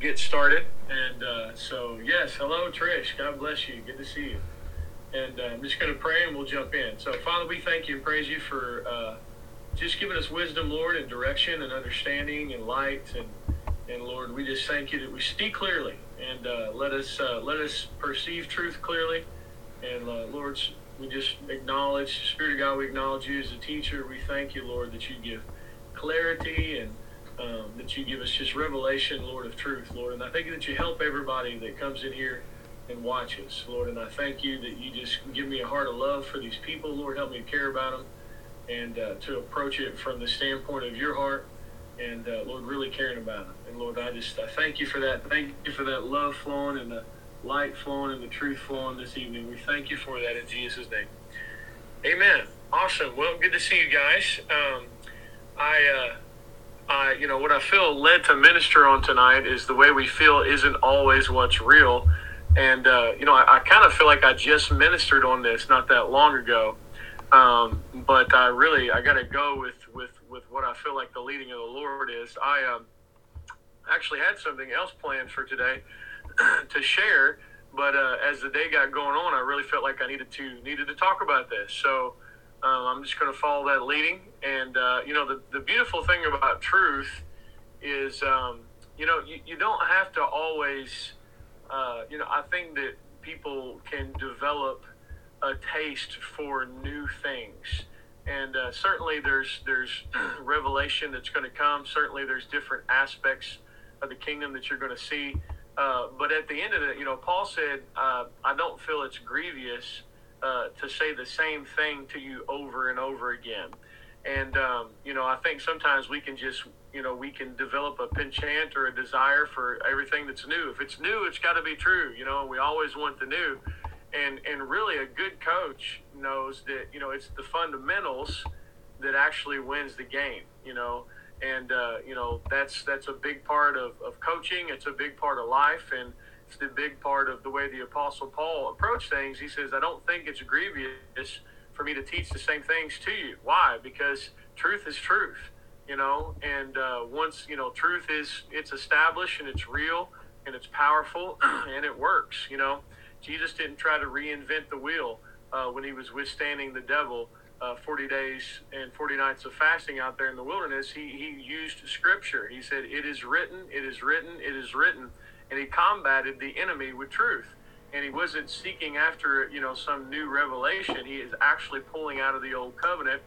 get started. And uh, so, yes, hello, Trish. God bless you. Good to see you. And uh, I'm just going to pray and we'll jump in. So, Father, we thank you and praise you for uh, just giving us wisdom, Lord, and direction and understanding and light. And, and Lord, we just thank you that we see clearly and uh, let us uh, let us perceive truth clearly. And uh, Lord, we just acknowledge, Spirit of God, we acknowledge you as a teacher. We thank you, Lord, that you give clarity and um, that you give us just revelation, Lord, of truth, Lord. And I thank you that you help everybody that comes in here and watches, Lord. And I thank you that you just give me a heart of love for these people, Lord. Help me to care about them and uh, to approach it from the standpoint of your heart and, uh, Lord, really caring about them. And, Lord, I just I thank you for that. Thank you for that love flowing and the light flowing and the truth flowing this evening. We thank you for that in Jesus' name. Amen. Awesome. Well, good to see you guys. Um, I, uh, I, you know, what I feel led to minister on tonight is the way we feel isn't always what's real. And, uh, you know, I, I kind of feel like I just ministered on this not that long ago. Um, but I really, I got to go with, with, with what I feel like the leading of the Lord is. I um, actually had something else planned for today to share, but uh, as the day got going on, I really felt like I needed to needed to talk about this. So um, I'm just going to follow that leading. And, uh, you know, the, the beautiful thing about truth is, um, you know, you, you don't have to always, uh, you know, I think that people can develop a taste for new things. And uh, certainly there's, there's revelation that's going to come. Certainly there's different aspects of the kingdom that you're going to see. Uh, but at the end of it, you know, Paul said, uh, I don't feel it's grievous uh, to say the same thing to you over and over again. And, um, you know, I think sometimes we can just, you know, we can develop a penchant or a desire for everything that's new. If it's new, it's got to be true. You know, we always want the new. And, and really, a good coach knows that, you know, it's the fundamentals that actually wins the game, you know. And, uh, you know, that's, that's a big part of, of coaching, it's a big part of life. And, it's the big part of the way the Apostle Paul approached things. He says, I don't think it's grievous for me to teach the same things to you. Why? Because truth is truth, you know, and uh, once, you know, truth is, it's established and it's real and it's powerful and it works, you know. Jesus didn't try to reinvent the wheel uh, when he was withstanding the devil. Uh, 40 days and 40 nights of fasting out there in the wilderness, he, he used scripture. He said, It is written, it is written, it is written and he combated the enemy with truth. And he wasn't seeking after, you know, some new revelation. He is actually pulling out of the old covenant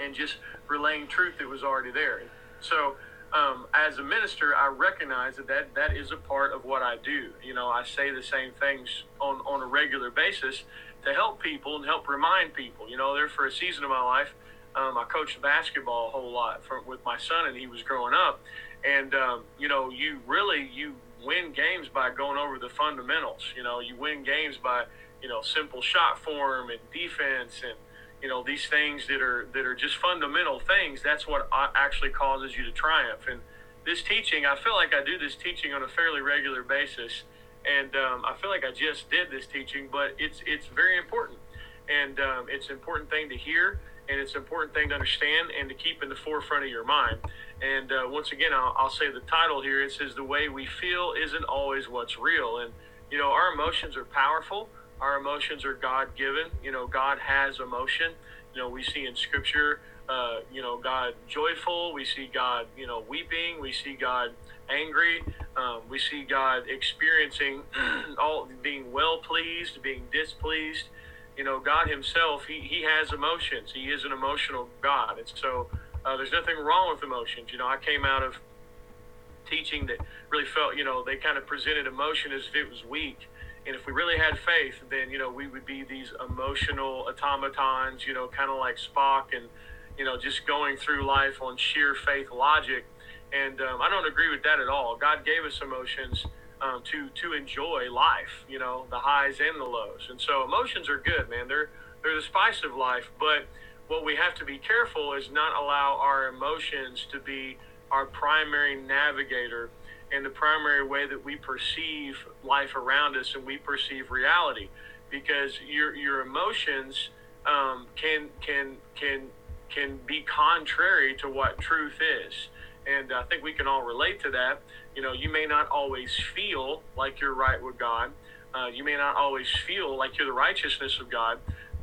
and just relaying truth that was already there. So, um, as a minister, I recognize that, that that is a part of what I do. You know, I say the same things on, on a regular basis to help people and help remind people. You know, there for a season of my life, um, I coached basketball a whole lot for, with my son, and he was growing up. And um, you know, you really you win games by going over the fundamentals. You know, you win games by you know simple shot form and defense and you know these things that are that are just fundamental things. That's what actually causes you to triumph. And this teaching, I feel like I do this teaching on a fairly regular basis, and um, I feel like I just did this teaching, but it's it's very important, and um, it's an important thing to hear, and it's an important thing to understand and to keep in the forefront of your mind. And uh, once again, I'll, I'll, say the title here. It says, The way we feel isn't always what's real. And, you know, our emotions are powerful, our emotions are God given. You know, God has emotion. You know, we see in Scripture, uh, you know, God joyful, we see God, you know, weeping, we see God angry, um, we see God experiencing all being well pleased, being displeased. You know, God Himself, He, he has emotions. He is an emotional God. And so, uh, there's nothing wrong with emotions. You know, I came out of teaching that really felt, you know, they kind of presented emotion as if it was weak. And if we really had faith, then, you know, we would be these emotional automatons, you know, kind of like Spock and, you know, just going through life on sheer faith logic. And um, I don't agree with that at all. God gave us emotions um, to to enjoy life, you know, the highs and the lows. And so emotions are good, man. They're they're the spice of life. But what we have to be careful is not allow our emotions to be our primary navigator and the primary way that we perceive life around us and we perceive reality because your your emotions um, can can can can be contrary to what truth is and I think we can all relate to that You know, you may not always feel like you're right with God. Uh, you may not always feel like you're the righteousness of God,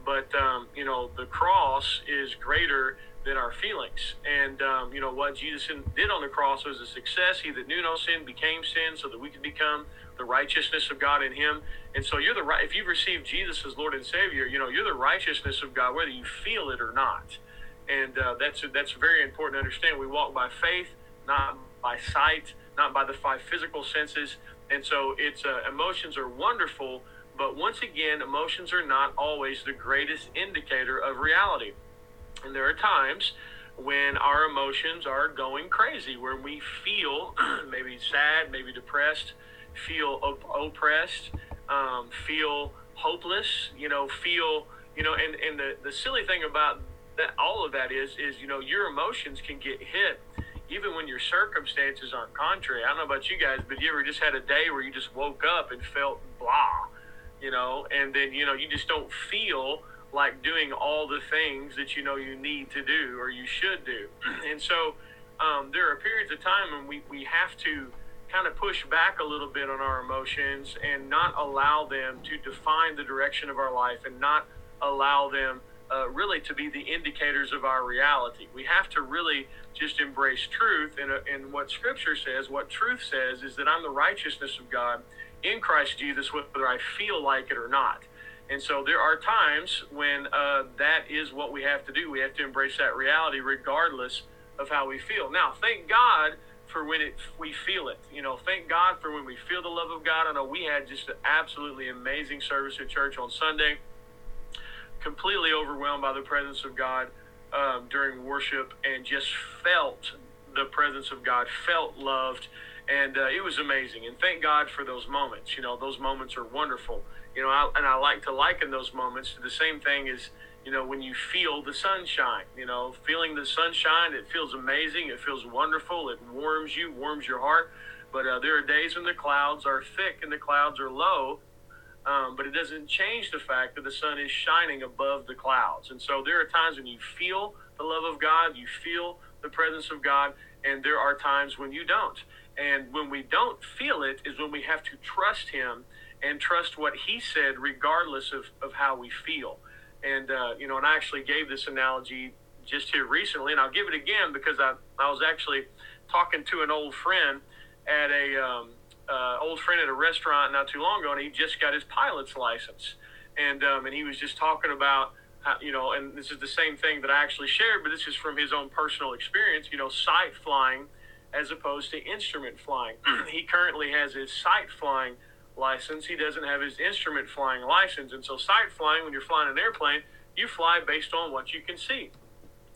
but um, you know the cross is greater than our feelings. And um, you know what Jesus did on the cross was a success. He that knew no sin became sin, so that we could become the righteousness of God in Him. And so you're the right. If you've received Jesus as Lord and Savior, you know you're the righteousness of God, whether you feel it or not. And uh, that's that's very important to understand. We walk by faith, not by sight, not by the five physical senses. And so it's uh, emotions are wonderful, but once again, emotions are not always the greatest indicator of reality. And there are times when our emotions are going crazy, where we feel maybe sad, maybe depressed, feel op- oppressed, um, feel hopeless, you know, feel, you know, and, and the, the silly thing about that, all of that is, is, you know, your emotions can get hit even when your circumstances aren't contrary. I don't know about you guys, but you ever just had a day where you just woke up and felt blah, you know, and then, you know, you just don't feel like doing all the things that you know you need to do or you should do. And so um, there are periods of time when we, we have to kind of push back a little bit on our emotions and not allow them to define the direction of our life and not allow them uh, really to be the indicators of our reality. We have to really just embrace truth. And, uh, and what Scripture says, what truth says, is that I'm the righteousness of God in Christ Jesus, whether I feel like it or not. And so there are times when uh, that is what we have to do. We have to embrace that reality regardless of how we feel. Now, thank God for when it, we feel it. You know, thank God for when we feel the love of God. I know we had just an absolutely amazing service at church on Sunday, completely overwhelmed by the presence of God um, during worship and just felt the presence of God, felt loved, and uh, it was amazing. And thank God for those moments. You know, those moments are wonderful. You know, I, and I like to liken those moments to the same thing as you know when you feel the sunshine. You know, feeling the sunshine, it feels amazing. It feels wonderful. It warms you, warms your heart. But uh, there are days when the clouds are thick and the clouds are low, um, but it doesn't change the fact that the sun is shining above the clouds. And so there are times when you feel the love of God, you feel the presence of God, and there are times when you don't. And when we don't feel it is when we have to trust Him and trust what He said, regardless of, of how we feel. And, uh, you know, and I actually gave this analogy just here recently, and I'll give it again because I, I was actually talking to an old friend at a, um, uh, old friend at a restaurant not too long ago, and he just got his pilot's license, and um, and he was just talking about how, you know, and this is the same thing that I actually shared, but this is from his own personal experience. You know, sight flying as opposed to instrument flying. he currently has his sight flying license. He doesn't have his instrument flying license, and so sight flying, when you're flying an airplane, you fly based on what you can see,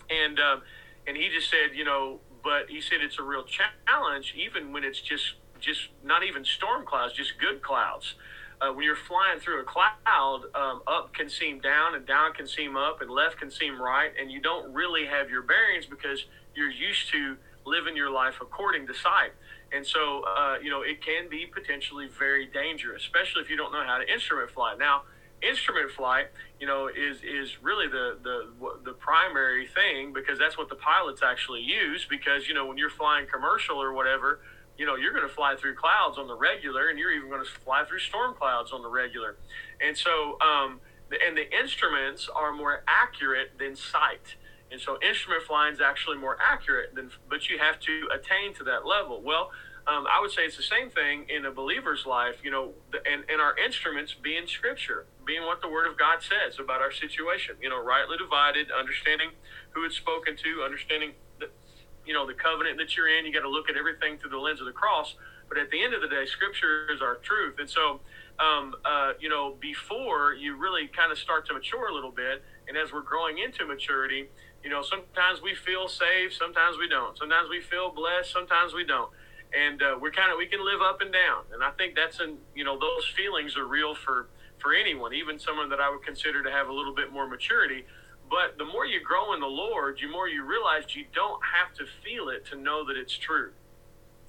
and um, and he just said, you know, but he said it's a real challenge, even when it's just just not even storm clouds, just good clouds. Uh, when you're flying through a cloud, um, up can seem down and down can seem up and left can seem right, and you don't really have your bearings because you're used to living your life according to sight. And so, uh, you know, it can be potentially very dangerous, especially if you don't know how to instrument fly. Now, instrument flight, you know, is is really the the the primary thing because that's what the pilots actually use. Because you know, when you're flying commercial or whatever, you know, you're going to fly through clouds on the regular, and you're even going to fly through storm clouds on the regular. And so, um, and the instruments are more accurate than sight. And so, instrument flying is actually more accurate than, but you have to attain to that level. Well, um, I would say it's the same thing in a believer's life, you know, and, and our instruments being scripture, being what the word of God says about our situation, you know, rightly divided, understanding who it's spoken to, understanding you know the covenant that you're in. You got to look at everything through the lens of the cross. But at the end of the day, Scripture is our truth. And so, um, uh, you know, before you really kind of start to mature a little bit, and as we're growing into maturity, you know, sometimes we feel saved, sometimes we don't. Sometimes we feel blessed, sometimes we don't. And uh, we're kind of we can live up and down. And I think that's an you know those feelings are real for for anyone, even someone that I would consider to have a little bit more maturity. But the more you grow in the Lord, the more you realize you don't have to feel it to know that it's true.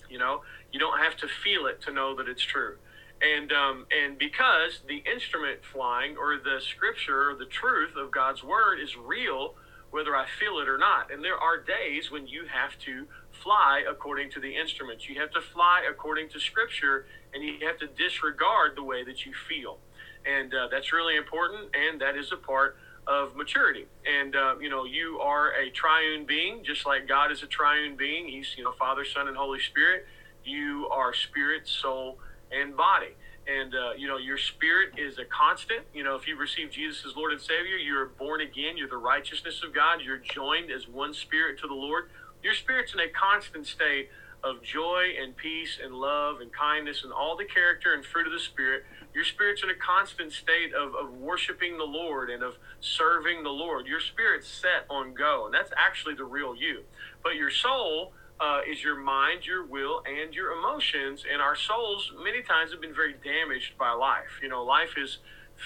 You know, you don't have to feel it to know that it's true. And um, and because the instrument flying or the scripture or the truth of God's word is real, whether I feel it or not. And there are days when you have to fly according to the instruments. You have to fly according to Scripture, and you have to disregard the way that you feel. And uh, that's really important, and that is a part of maturity. And, uh, you know, you are a triune being, just like God is a triune being. He's, you know, Father, Son, and Holy Spirit. You are spirit, soul, and body. And, uh, you know, your spirit is a constant. You know, if you receive Jesus as Lord and Savior, you're born again. You're the righteousness of God. You're joined as one spirit to the Lord. Your spirit's in a constant state of joy and peace and love and kindness and all the character and fruit of the Spirit. Your spirit's in a constant state of, of worshiping the Lord and of serving the Lord. Your spirit's set on go, and that's actually the real you. But your soul uh, is your mind, your will, and your emotions. And our souls, many times, have been very damaged by life. You know, life is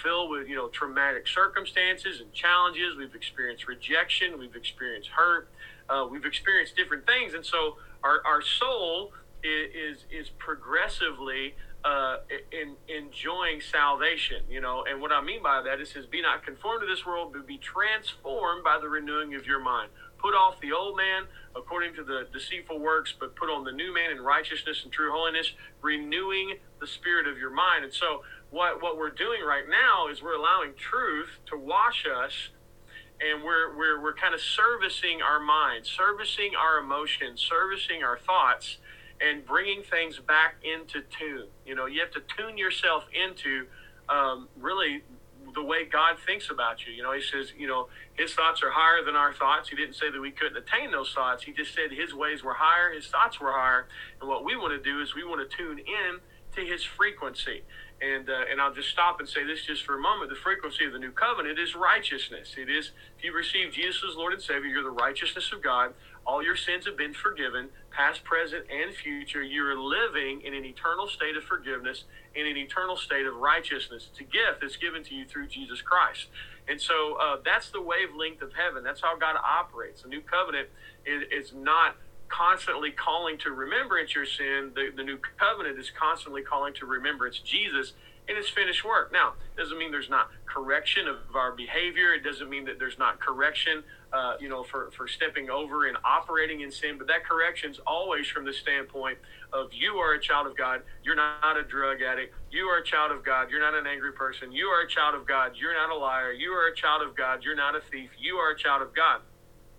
filled with you know traumatic circumstances and challenges. We've experienced rejection. We've experienced hurt. Uh, we've experienced different things, and so our, our soul is is, is progressively uh, in enjoying salvation. You know, and what I mean by that is, says, "Be not conformed to this world, but be transformed by the renewing of your mind." Put off the old man according to the deceitful works, but put on the new man in righteousness and true holiness, renewing the spirit of your mind. And so, what what we're doing right now is we're allowing truth to wash us and we're, we're, we're kind of servicing our mind, servicing our emotions, servicing our thoughts, and bringing things back into tune. You know, you have to tune yourself into um, really the way God thinks about you. You know, He says, you know, His thoughts are higher than our thoughts. He didn't say that we couldn't attain those thoughts. He just said His ways were higher, His thoughts were higher. And what we want to do is we want to tune in to His frequency. And, uh, and I'll just stop and say this just for a moment. The frequency of the new covenant is righteousness. It is, if you receive Jesus as Lord and Savior, you're the righteousness of God. All your sins have been forgiven, past, present, and future. You're living in an eternal state of forgiveness, in an eternal state of righteousness. It's a gift that's given to you through Jesus Christ. And so uh, that's the wavelength of heaven. That's how God operates. The new covenant is, is not constantly calling to remembrance your sin. The, the new covenant is constantly calling to remembrance Jesus in his finished work. Now, doesn't mean there's not correction of our behavior. It doesn't mean that there's not correction, uh, you know, for, for stepping over and operating in sin. But that correction's always from the standpoint of you are a child of God. You're not a drug addict. You are a child of God. You're not an angry person. You are a child of God. You're not a liar. You are a child of God. You're not a thief. You are a child of God.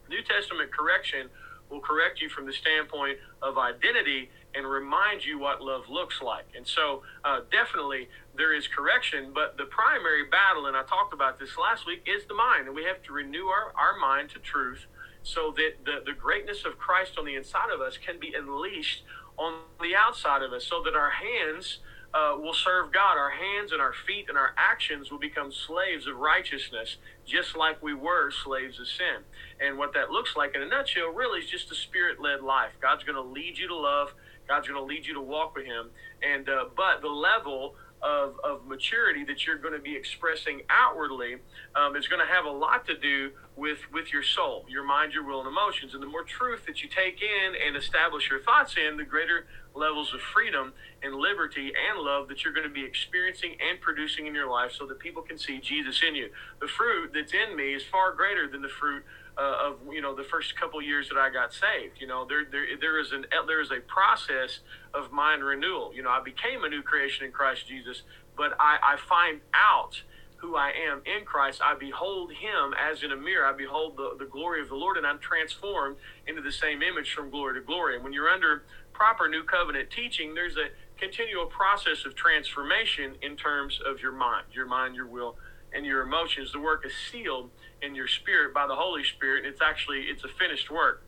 New Testament correction will correct you from the standpoint of identity and remind you what love looks like. And so, uh, definitely, there is correction, but the primary battle, and I talked about this last week, is the mind. And we have to renew our, our mind to truth so that the, the greatness of Christ on the inside of us can be unleashed on the outside of us, so that our hands uh, will serve God. Our hands and our feet and our actions will become slaves of righteousness, just like we were slaves of sin. And what that looks like in a nutshell really is just a spirit led life. God's going to lead you to love, God's going to lead you to walk with Him. And, uh, but the level of, of maturity that you're going to be expressing outwardly um, is going to have a lot to do with with your soul, your mind, your will, and emotions. And the more truth that you take in and establish your thoughts in, the greater levels of freedom and liberty and love that you're going to be experiencing and producing in your life so that people can see Jesus in you. The fruit that's in me is far greater than the fruit uh, of you know the first couple years that I got saved. You know, there there there is an there is a process of mind renewal. You know, I became a new creation in Christ Jesus, but I, I find out who I am in Christ. I behold Him as in a mirror. I behold the, the glory of the Lord, and I'm transformed into the same image from glory to glory. And when you're under proper new covenant teaching, there's a continual process of transformation in terms of your mind, your mind, your will, and your emotions. The work is sealed in your spirit by the Holy Spirit. It's actually it's a finished work.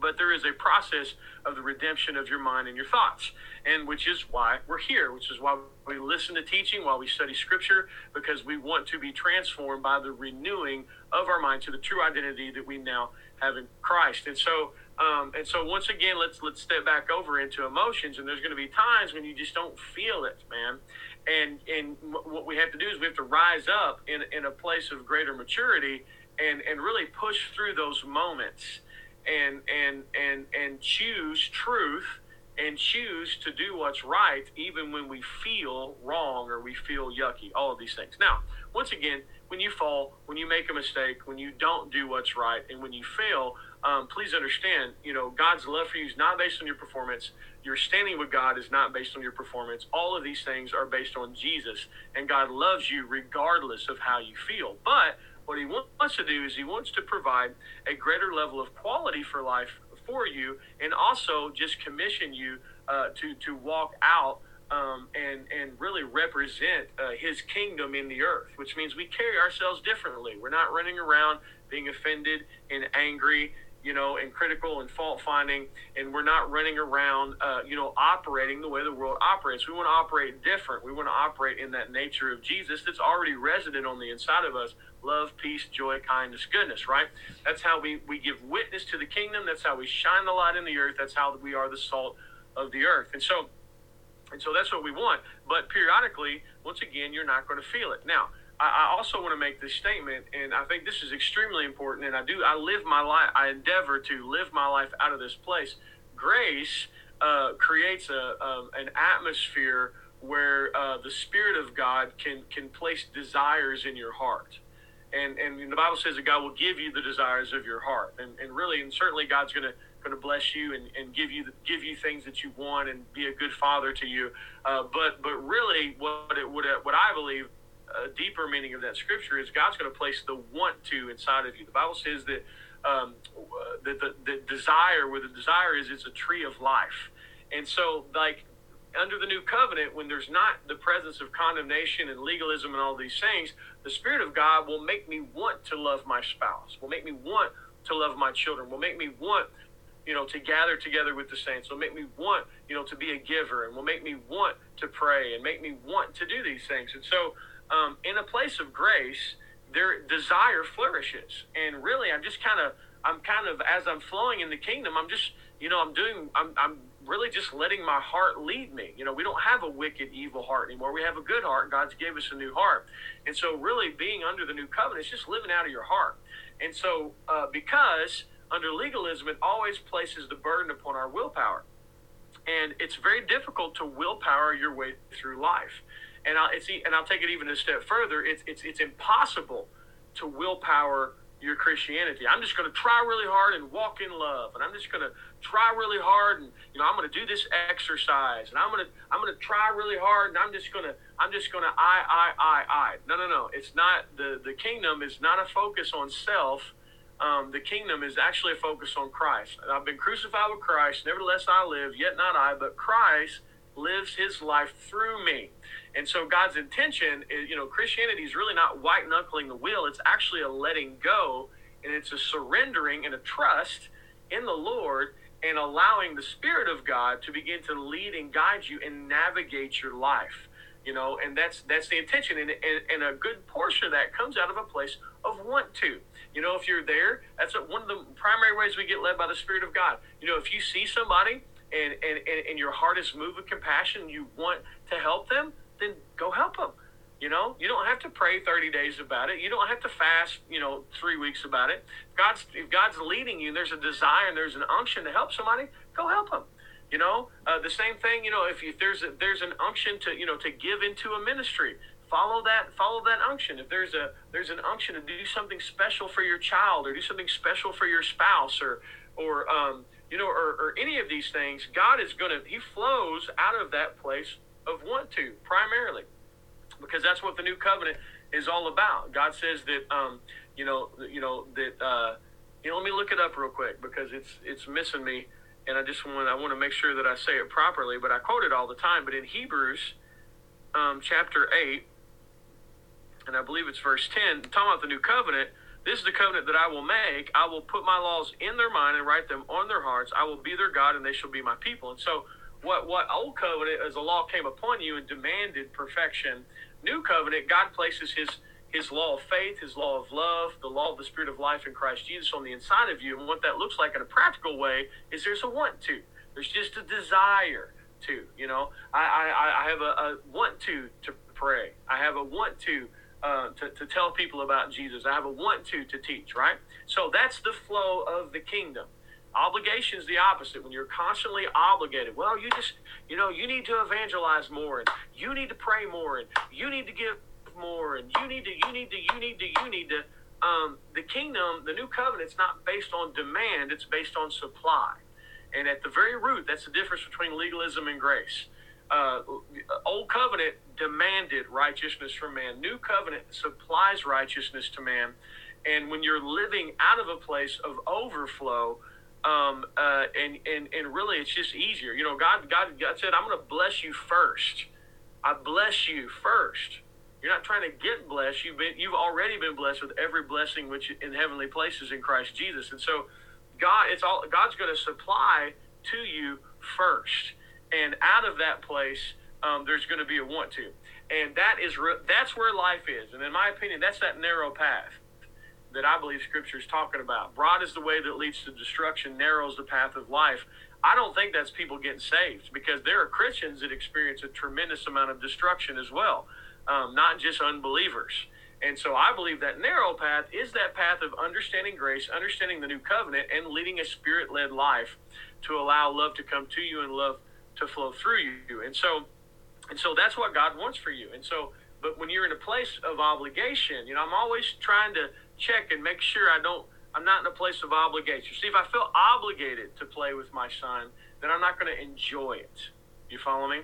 But there is a process of the redemption of your mind and your thoughts, and which is why we're here, which is why we listen to teaching, while we study Scripture, because we want to be transformed by the renewing of our mind to the true identity that we now have in Christ. And so, um, and so once again, let's let's step back over into emotions, and there's going to be times when you just don't feel it, man and and what we have to do is we have to rise up in in a place of greater maturity and and really push through those moments and and and and choose truth and choose to do what's right even when we feel wrong or we feel yucky all of these things. Now once again when you fall when you make a mistake when you don't do what's right and when you fail um, please understand, you know, God's love for you is not based on your performance. Your standing with God is not based on your performance. All of these things are based on Jesus, and God loves you regardless of how you feel. But what He wants to do is He wants to provide a greater level of quality for life for you, and also just commission you uh, to to walk out. Um, and and really represent uh, His kingdom in the earth, which means we carry ourselves differently. We're not running around being offended and angry you know, and critical and fault finding, and we're not running around, uh, you know, operating the way the world operates. We want to operate different. We want to operate in that nature of Jesus that's already resident on the inside of us love, peace, joy, kindness, goodness, right? That's how we, we give witness to the kingdom. That's how we shine the light in the earth. That's how we are the salt of the earth. And so, and so that's what we want. But periodically, once again, you're not going to feel it. Now, I, also want to make this statement, and I think this is extremely important. And I do, I live my life, I endeavor to live my life out of this place. Grace uh, creates a, um, an atmosphere where uh, the Spirit of God can can place desires in your heart. And, and the Bible says that God will give you the desires of your heart, and, and really, and certainly, God's going to going to bless you and, and give you give you things that you want and be a good father to you. Uh, but but really, what it would what I believe a deeper meaning of that scripture is God's going to place the want to inside of you. The Bible says that um, the, the, the desire, where the desire is, is a tree of life. And so, like, under the new covenant, when there's not the presence of condemnation and legalism and all these things, the Spirit of God will make me want to love my spouse, will make me want to love my children, will make me want, you know, to gather together with the saints, will make me want, you know, to be a giver, and will make me want to pray and make me want to do these things. And so, um, in a place of grace, their desire flourishes. And really, I'm just kind of, I'm kind of, as I'm flowing in the kingdom, I'm just, you know, I'm doing, I'm, I'm really just letting my heart lead me. You know, we don't have a wicked, evil heart anymore. We have a good heart. God's gave us a new heart. And so, really, being under the new covenant is just living out of your heart. And so, uh, because under legalism, it always places the burden upon our willpower. And it's very difficult to willpower your way through life and I'll, and I'll take it even a step further. It's, it's, it's impossible to willpower your Christianity. I'm just going to try really hard and walk in love, and I'm just going to try really hard, and you know I'm going to do this exercise, and I'm going to I'm going to try really hard, and I'm just going to I'm just going to I I I I. No no no. It's not the the kingdom is not a focus on self. Um, the kingdom is actually a focus on Christ. I've been crucified with Christ. Nevertheless, I live. Yet not I, but Christ lives His life through me. And so God's intention is, you know, Christianity is really not white knuckling the wheel. It's actually a letting go and it's a surrendering and a trust in the Lord and allowing the Spirit of God to begin to lead and guide you and navigate your life. You know, and that's that's the intention, and, and, and a good portion of that comes out of a place of want to. You know, if you're there, that's one of the primary ways we get led by the Spirit of God. You know, if you see somebody and, and, and, and your heart is moved with compassion, you want to help them, then go help them. You know, you don't have to pray 30 days about it. You don't have to fast, you know, three weeks about it. God's if God's leading you, there's a desire and there's an unction to help somebody. Go help them. You know, uh, the same thing. You know, if, if there's a, there's an unction to you know to give into a ministry, follow that follow that unction. If there's a there's an unction to do something special for your child or do something special for your spouse or or um, you know or, or any of these things, God is gonna He flows out of that place of want to primarily, because that's what the new covenant is all about. God says that um, you know you know that uh, you know. Let me look it up real quick because it's it's missing me, and I just want I want to make sure that I say it properly. But I quote it all the time. But in Hebrews um, chapter eight, and I believe it's verse ten, talking about the new covenant. This is the covenant that I will make. I will put my laws in their mind and write them on their hearts. I will be their God, and they shall be my people. And so what what old covenant as the law came upon you and demanded perfection. New covenant, God places his his law of faith, his law of love, the law of the spirit of life in Christ Jesus on the inside of you. And what that looks like in a practical way is there's a want to. There's just a desire to. You know, I I, I have a, a want to to pray. I have a want to. Uh, to, to tell people about Jesus. I have a want to to teach, right? So that's the flow of the kingdom. Obligation is the opposite. When you're constantly obligated, well, you just, you know, you need to evangelize more, and you need to pray more, and you need to give more, and you need to, you need to, you need to, you need to. um, the kingdom, the new covenant, it's not based on demand, it's based on supply. And at the very root, that's the difference between legalism and grace. Uh, old covenant demanded righteousness from man. New covenant supplies righteousness to man. And when you're living out of a place of overflow, um, uh, and, and, and really it's just easier. You know, God, God, God said, I'm going to bless you first. I bless you first. You're not trying to get blessed. You've been, you've already been blessed with every blessing which in heavenly places in Christ Jesus. And so God, it's all, God's going to supply to you first. And out of that place, um, there's going to be a want to. And that is, re- that's where life is. And in my opinion, that's that narrow path that I believe Scripture is talking about. Broad is the way that leads to destruction, narrow is the path of life. I don't think that's people getting saved because there are Christians that experience a tremendous amount of destruction as well, um, not just unbelievers. And so I believe that narrow path is that path of understanding grace, understanding the new covenant, and leading a spirit led life to allow love to come to you and love to flow through you. And so and so that's what God wants for you. And so but when you're in a place of obligation, you know, I'm always trying to check and make sure I don't I'm not in a place of obligation. See, if I feel obligated to play with my son, then I'm not going to enjoy it. You follow me?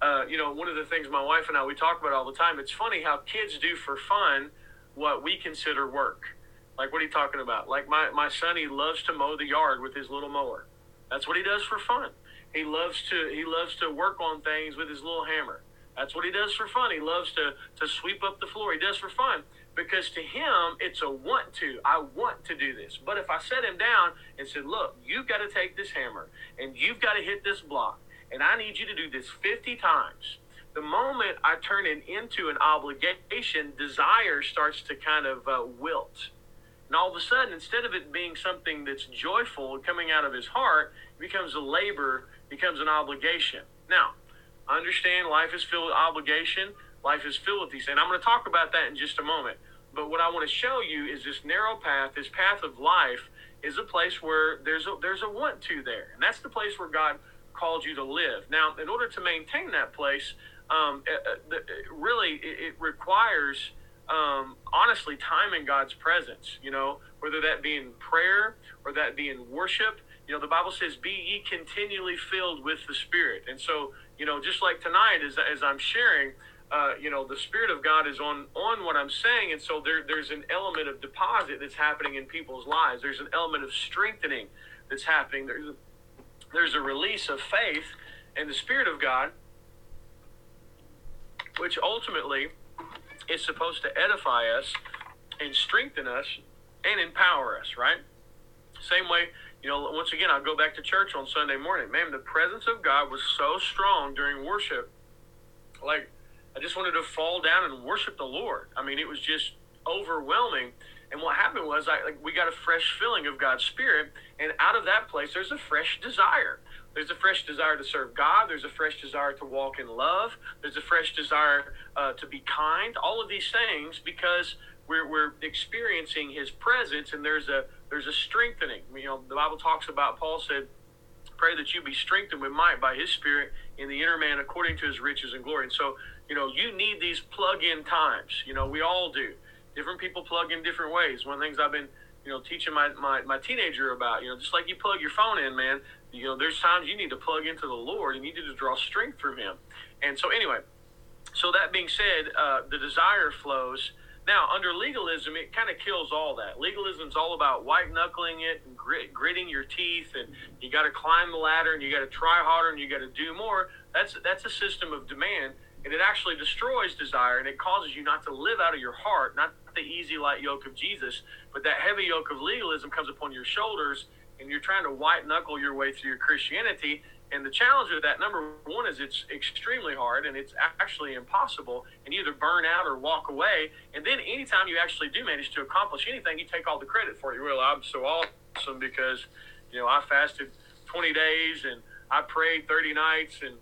Uh, you know, one of the things my wife and I we talk about all the time. It's funny how kids do for fun what we consider work. Like what are you talking about? Like my my son, he loves to mow the yard with his little mower. That's what he does for fun. He loves to he loves to work on things with his little hammer. That's what he does for fun. He loves to to sweep up the floor. He does for fun because to him it's a want to. I want to do this. But if I set him down and said, "Look, you've got to take this hammer and you've got to hit this block, and I need you to do this 50 times." The moment I turn it into an obligation, desire starts to kind of uh, wilt. And all of a sudden, instead of it being something that's joyful coming out of his heart, it becomes a labor, becomes an obligation. Now, understand life is filled with obligation Life is filled with these. And I'm going to talk about that in just a moment. But what I want to show you is this narrow path, this path of life, is a place where there's a there's a want to there, and that's the place where God called you to live. Now, in order to maintain that place, um, uh, it, really it, it requires um, honestly time in God's presence. You know, whether that be in prayer or that be in worship. You know, the Bible says, "Be ye continually filled with the Spirit." And so, you know, just like tonight, as as I'm sharing uh, you know, the Spirit of God is on on what I'm saying, and so there there's an element of deposit that's happening in people's lives. There's an element of strengthening that's happening. There's a, there's a release of faith and the Spirit of God, which ultimately is supposed to edify us and strengthen us and empower us. Right? Same way. You know, once again, I'll go back to church on Sunday morning. Man, the presence of God was so strong during worship. Like, I just wanted to fall down and worship the Lord. I mean, it was just overwhelming. And what happened was, I like, we got a fresh filling of God's Spirit, and out of that place, there's a fresh desire. There's a fresh desire to serve God. There's a fresh desire to walk in love. There's a fresh desire uh, to be kind. All of these things because we're, we're experiencing His presence, and there's a there's a strengthening. You know, the Bible talks about. Paul said, "Pray that you be strengthened with might by His Spirit in the inner man, according to His riches and glory." And so you know, you need these plug-in times. You know, we all do. Different people plug in different ways. One of the things I've been, you know, teaching my, my, my teenager about, you know, just like you plug your phone in, man, you know, there's times you need to plug into the Lord. You need to draw strength from Him. And so, anyway, so that being said, uh, the desire flows. Now, under legalism, it kind of kills all that. Legalism is all about white knuckling it and grit, gritting your teeth, and you got to climb the ladder, and you got to try harder, and you got to do more. That's that's a system of demand and it actually destroys desire and it causes you not to live out of your heart, not the easy light yoke of Jesus, but that heavy yoke of legalism comes upon your shoulders and you're trying to white knuckle your way through your Christianity. And the challenge with that, number one, is it's extremely hard and it's actually impossible. And you either burn out or walk away. And then anytime you actually do manage to accomplish anything, you take all the credit for it. Well, I'm so awesome because, you know, I fasted 20 days and I prayed 30 nights and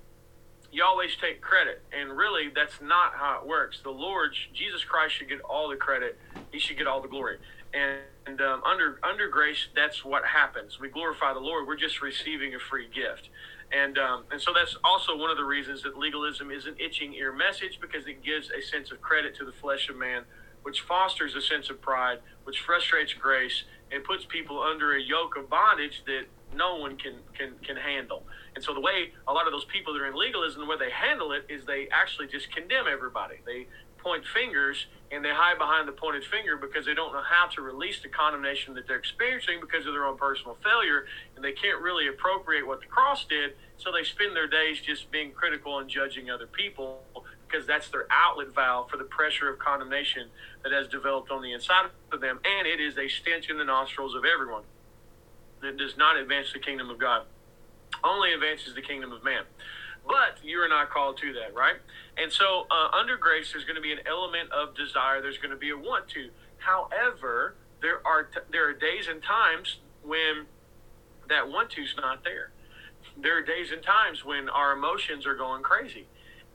you always take credit. And really, that's not how it works. The Lord, Jesus Christ, should get all the credit. He should get all the glory. And, and um, under under grace, that's what happens. We glorify the Lord. We're just receiving a free gift. And um, and so that's also one of the reasons that legalism is an itching ear message because it gives a sense of credit to the flesh of man, which fosters a sense of pride, which frustrates grace, and puts people under a yoke of bondage that no one can can can handle. And so the way a lot of those people that are in legalism, the way they handle it is they actually just condemn everybody. They point fingers and they hide behind the pointed finger because they don't know how to release the condemnation that they're experiencing because of their own personal failure and they can't really appropriate what the cross did so they spend their days just being critical and judging other people because that's their outlet valve for the pressure of condemnation that has developed on the inside of them and it is a stench in the nostrils of everyone that does not advance the kingdom of god only advances the kingdom of man but you are not called to that, right? And so uh, under grace, there's going to be an element of desire. There's going to be a want to. However, there are t- there are days and times when that want to's not there. There are days and times when our emotions are going crazy,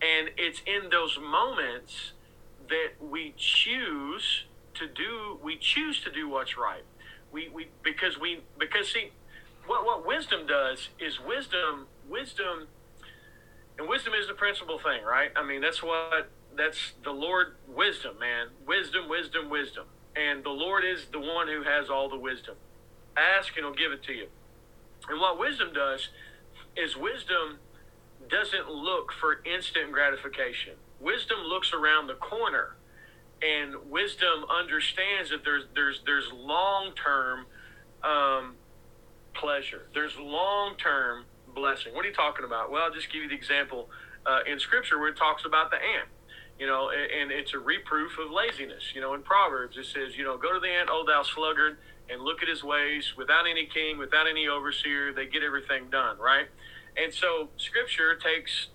and it's in those moments that we choose to do. We choose to do what's right. We, we because we because see what what wisdom does is wisdom wisdom and wisdom is the principal thing, right? I mean, that's what that's the Lord wisdom, man. Wisdom, wisdom, wisdom. And the Lord is the one who has all the wisdom. Ask and he'll give it to you. And what wisdom does is wisdom doesn't look for instant gratification. Wisdom looks around the corner and wisdom understands that there's there's there's long term um, pleasure. There's long term blessing. What are you talking about? Well, I'll just give you the example uh, in Scripture where it talks about the ant. You know, and, and it's a reproof of laziness. You know, in Proverbs it says, you know, go to the ant, O thou sluggard, and look at his ways. Without any king, without any overseer, they get everything done, right? And so Scripture takes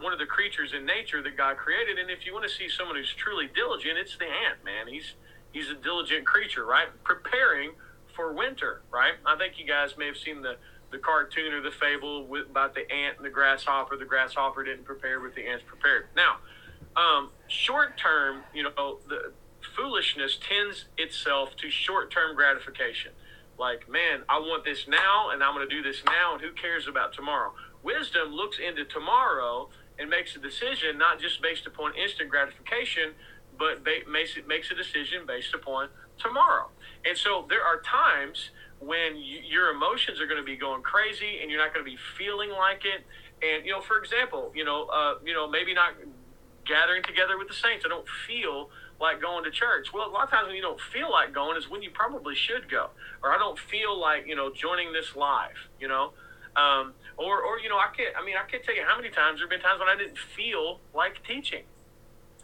one of the creatures in nature that God created, and if you want to see someone who's truly diligent, it's the ant, man. He's he's a diligent creature, right? Preparing for winter, right? I think you guys may have seen the the cartoon or the fable with, about the ant and the grasshopper. The grasshopper didn't prepare, but the ant's prepared. Now, um, short term, you know, the foolishness tends itself to short term gratification. Like, man, I want this now, and I'm going to do this now, and who cares about tomorrow? Wisdom looks into tomorrow and makes a decision not just based upon instant gratification, but ba- makes it makes a decision based upon tomorrow. And so there are times when you, your emotions are going to be going crazy and you're not going to be feeling like it. And you know, for example, you know, uh, you know, maybe not gathering together with the saints. I don't feel like going to church. Well, a lot of times when you don't feel like going is when you probably should go. Or I don't feel like you know joining this live. You know. Um, or, or you know, I can't. I mean, I can't tell you how many times there have been times when I didn't feel like teaching.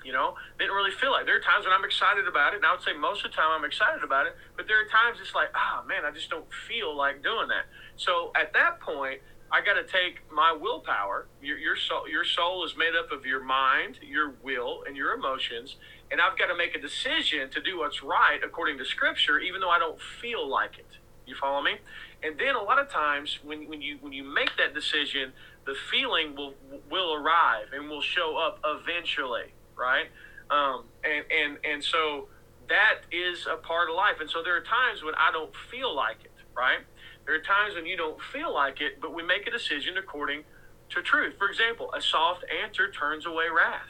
You know, didn't really feel like. There are times when I'm excited about it, and I would say most of the time I'm excited about it. But there are times it's like, ah, oh, man, I just don't feel like doing that. So at that point, I got to take my willpower. Your, your soul, your soul is made up of your mind, your will, and your emotions, and I've got to make a decision to do what's right according to Scripture, even though I don't feel like it. You follow me? And then a lot of times when, when you when you make that decision, the feeling will will arrive and will show up eventually right? Um, and and and so that is a part of life. And so there are times when I don't feel like it, right? There are times when you don't feel like it, but we make a decision according to truth. For example, a soft answer turns away wrath.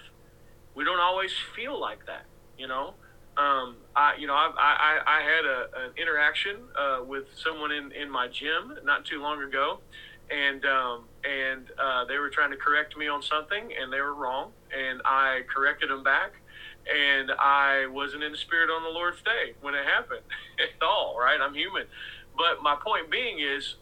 We don't always feel like that, you know. Um, I, you know, I, I, I had a, an interaction uh, with someone in, in my gym not too long ago, and um, and uh, they were trying to correct me on something, and they were wrong, and I corrected them back, and I wasn't in the spirit on the Lord's day when it happened at all. Right? I'm human, but my point being is,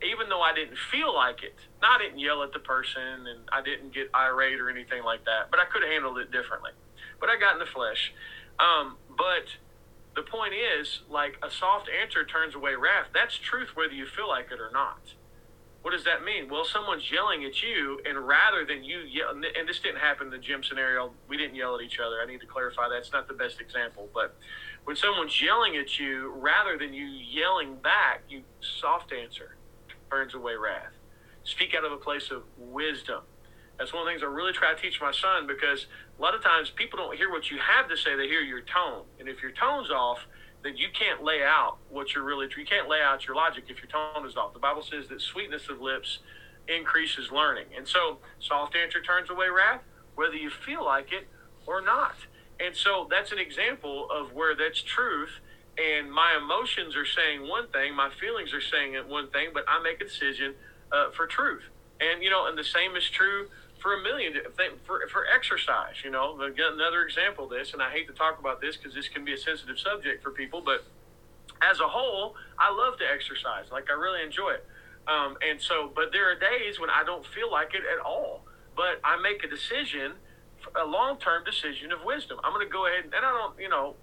even though I didn't feel like it, I didn't yell at the person, and I didn't get irate or anything like that, but I could have handled it differently. But I got in the flesh. Um, but the point is, like a soft answer turns away wrath. That's truth, whether you feel like it or not. What does that mean? Well, someone's yelling at you, and rather than you yell, and this didn't happen in the gym scenario, we didn't yell at each other. I need to clarify that's not the best example. But when someone's yelling at you, rather than you yelling back, you soft answer burns away wrath. Speak out of a place of wisdom. That's one of the things I really try to teach my son because a lot of times people don't hear what you have to say, they hear your tone. And if your tone's off, then you can't lay out what you're really you can't lay out your logic if your tone is off. The Bible says that sweetness of lips increases learning. And so soft answer turns away wrath, whether you feel like it or not. And so that's an example of where that's truth. And my emotions are saying one thing, my feelings are saying one thing, but I make a decision uh, for truth. And, you know, and the same is true for a million for, for exercise you know another example of this and i hate to talk about this because this can be a sensitive subject for people but as a whole i love to exercise like i really enjoy it. Um, and so but there are days when i don't feel like it at all but i make a decision a long-term decision of wisdom. I'm going to go ahead and, and i don't you know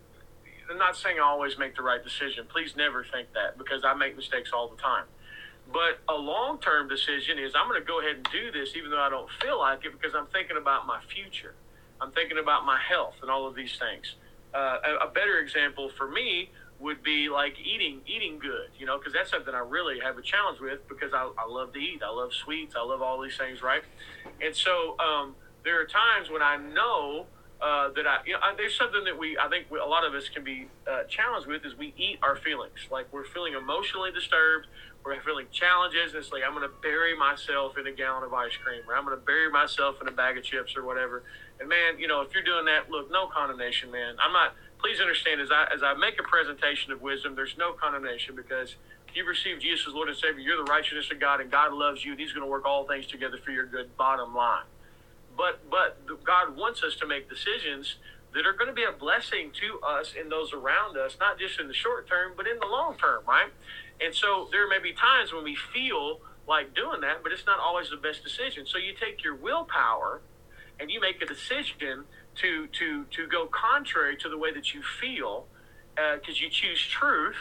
i'm not saying i always make the right decision. Please never think that because i make mistakes all the time but a long term decision is I'm going to go ahead and do this even though I don't feel like it because I'm thinking about my future. I'm thinking about my health and all of these things. Uh, a, a, better example for me would be like eating eating good, you know, because that's something I really have a challenge with because I, I love to eat. I love sweets. I love all these things, right? And so um, there are times when I know uh, that I, you know, I, there's something that we, I think we, a lot of us can be uh, challenged with is we eat our feelings. Like we're feeling emotionally disturbed, we're feeling challenges. And it's like, I'm going to bury myself in a gallon of ice cream, or I'm going to bury myself in a bag of chips or whatever. And man, you know, if you're doing that, look, no condemnation, man. I'm not, please understand, as I, as I make a presentation of wisdom, there's no condemnation because you've received Jesus as Lord and Savior, you're the righteousness of God and God loves you. And He's going to work all things together for your good, bottom line. But, but God wants us to make decisions that are going to be a blessing to us and those around us, not just in the short term, but in the long term, right? And so there may be times when we feel like doing that, but it's not always the best decision. So you take your willpower and you make a decision to to to go contrary to the way that you feel, because uh, you choose truth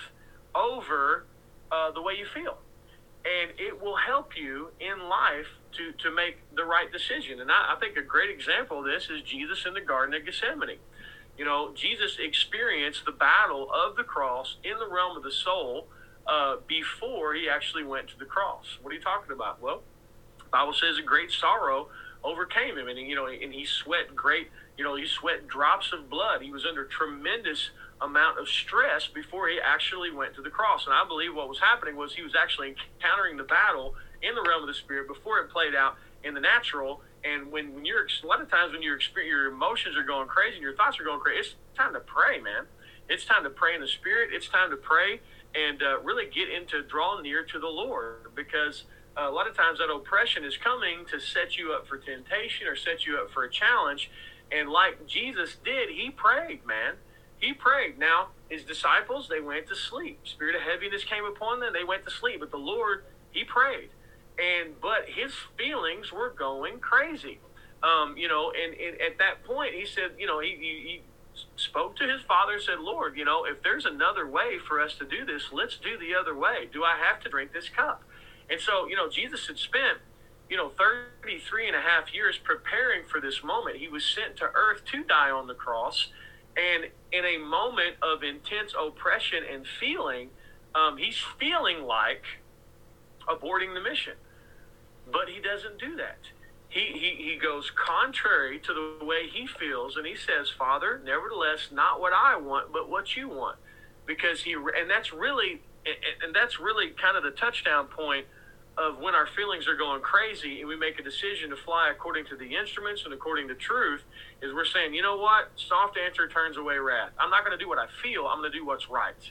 over uh, the way you feel, and it will help you in life to to make the right decision. And I, I think a great example of this is Jesus in the Garden of Gethsemane. You know, Jesus experienced the battle of the cross in the realm of the soul uh, before he actually went to the cross. What are you talking about? Well, Bible says a great sorrow overcame him, and you know, and he sweat great, you know, he sweat drops of blood. He was under tremendous amount of stress before he actually went to the cross. And I believe what was happening was he was actually encountering the battle in the realm of the spirit before it played out in the natural. And when, when you're a lot of times when your your emotions are going crazy and your thoughts are going crazy, it's time to pray, man. It's time to pray in the spirit. It's time to pray and uh, really get into draw near to the Lord because uh, a lot of times that oppression is coming to set you up for temptation or set you up for a challenge. And like Jesus did, he prayed, man. He prayed. Now, his disciples, they went to sleep. Spirit of heaviness came upon them, they went to sleep. But the Lord, he prayed. And but his feelings were going crazy. Um, you know, and, and, at that point, he said, you know, he, he, he spoke to his father and said, Lord, you know, if there's another way for us to do this, let's do the other way. Do I have to drink this cup? And so, you know, Jesus had spent, you know, 33 and a half years preparing for this moment. He was sent to earth to die on the cross. And in a moment of intense oppression and feeling, um, he's feeling like aborting the mission. But he doesn't do that he, he, he goes contrary to the way he feels and he says father nevertheless not what i want but what you want because he and that's really and that's really kind of the touchdown point of when our feelings are going crazy and we make a decision to fly according to the instruments and according to truth is we're saying you know what soft answer turns away wrath i'm not going to do what i feel i'm going to do what's right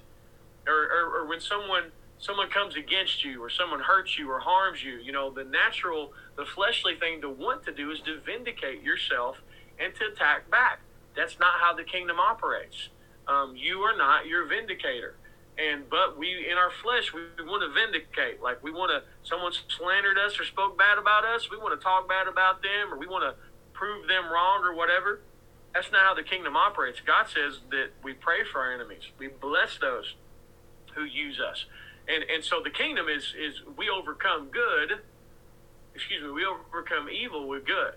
or, or, or when someone someone comes against you or someone hurts you or harms you, you know, the natural, the fleshly thing to want to do is to vindicate yourself and to attack back. That's not how the kingdom operates. Um, you are not your vindicator. And but we in our flesh we, want to vindicate. Like we want to someone slandered us or spoke bad about us, we want to talk bad about them or we want to prove them wrong or whatever. That's not how the kingdom operates. God says that we pray for our enemies. We bless those who use us and and so the kingdom is is we overcome good excuse me we overcome evil with good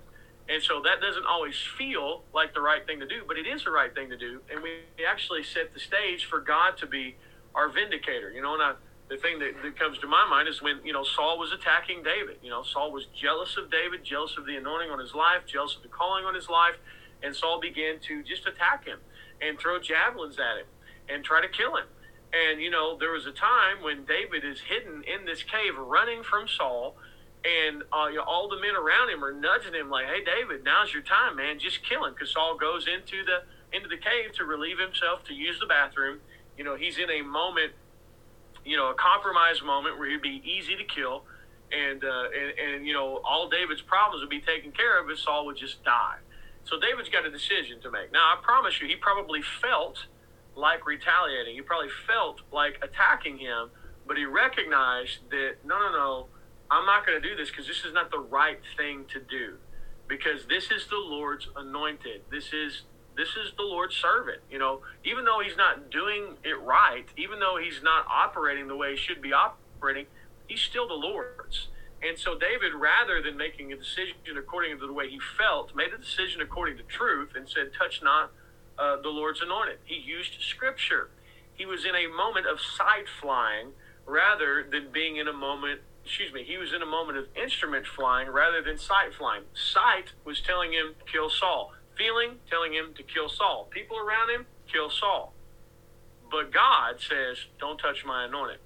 and so that doesn't always feel like the right thing to do but it is the right thing to do and we actually set the stage for god to be our vindicator you know and I, the thing that, that comes to my mind is when you know saul was attacking david you know saul was jealous of david jealous of the anointing on his life jealous of the calling on his life and saul began to just attack him and throw javelins at him and try to kill him and, you know, there was a time when David is hidden in this cave running from Saul, and uh, you know, all the men around him are nudging him, like, hey, David, now's your time, man. Just kill him. Because Saul goes into the into the cave to relieve himself to use the bathroom. You know, he's in a moment, you know, a compromised moment where he'd be easy to kill. And, uh, and, and, you know, all David's problems would be taken care of if Saul would just die. So David's got a decision to make. Now, I promise you, he probably felt like retaliating. He probably felt like attacking him, but he recognized that, no, no, no, I'm not going to do this because this is not the right thing to do. Because this is the Lord's anointed. This is this is the Lord's servant. You know, even though he's not doing it right, even though he's not operating the way he should be operating, he's still the Lord's. And so David, rather than making a decision according to the way he felt, made a decision according to truth and said, "Touch not uh, the Lord's anointed." He used Scripture. He was in a moment of sight flying rather than being in a moment. Excuse me. He was in a moment of instrument flying rather than sight flying. Sight was telling him kill Saul feeling telling him to kill Saul. People around him, kill Saul. But God says, don't touch my anointed.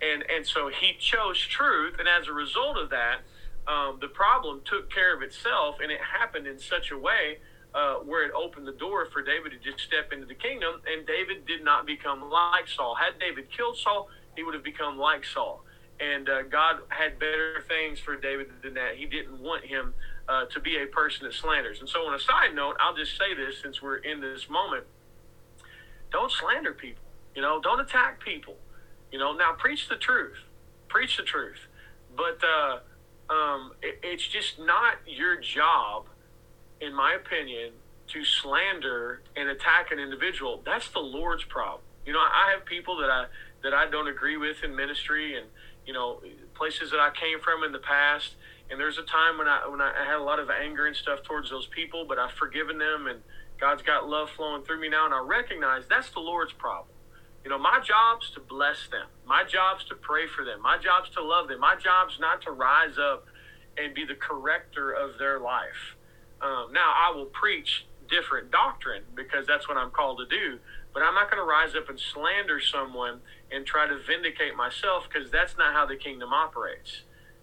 And, and so he chose truth, and as a result of that, um, the problem took care of itself, and it happened in such a way uh, where it opened the door for David to just step into the kingdom, and David did not become like Saul. Had David killed Saul, he would have become like Saul. And uh, God had better things for David than that. He didn't want him uh, to be a person that slanders. And so, on a side note, I'll just say this since we're in this moment don't slander people. You know, don't attack people. You know, now preach the truth. Preach the truth. But uh, um, it, it's just not your job, in my opinion, to slander and attack an individual. That's the Lord's problem. You know, I have people that I that I don't agree with in ministry, and you know, places that I came from in the past and there's a time when I when I had a lot of anger and stuff towards those people, but I've forgiven them, and God's got love flowing through me now, and I recognize that's the Lord's problem. You know, my job's to bless them. My job's to pray for them. My job's to love them. My job's not to rise up and be the corrector of their life. Um, now, I will preach different doctrine because that's what I'm called to do. But I'm not going to rise up and slander someone and try to vindicate myself because that's not how the kingdom operates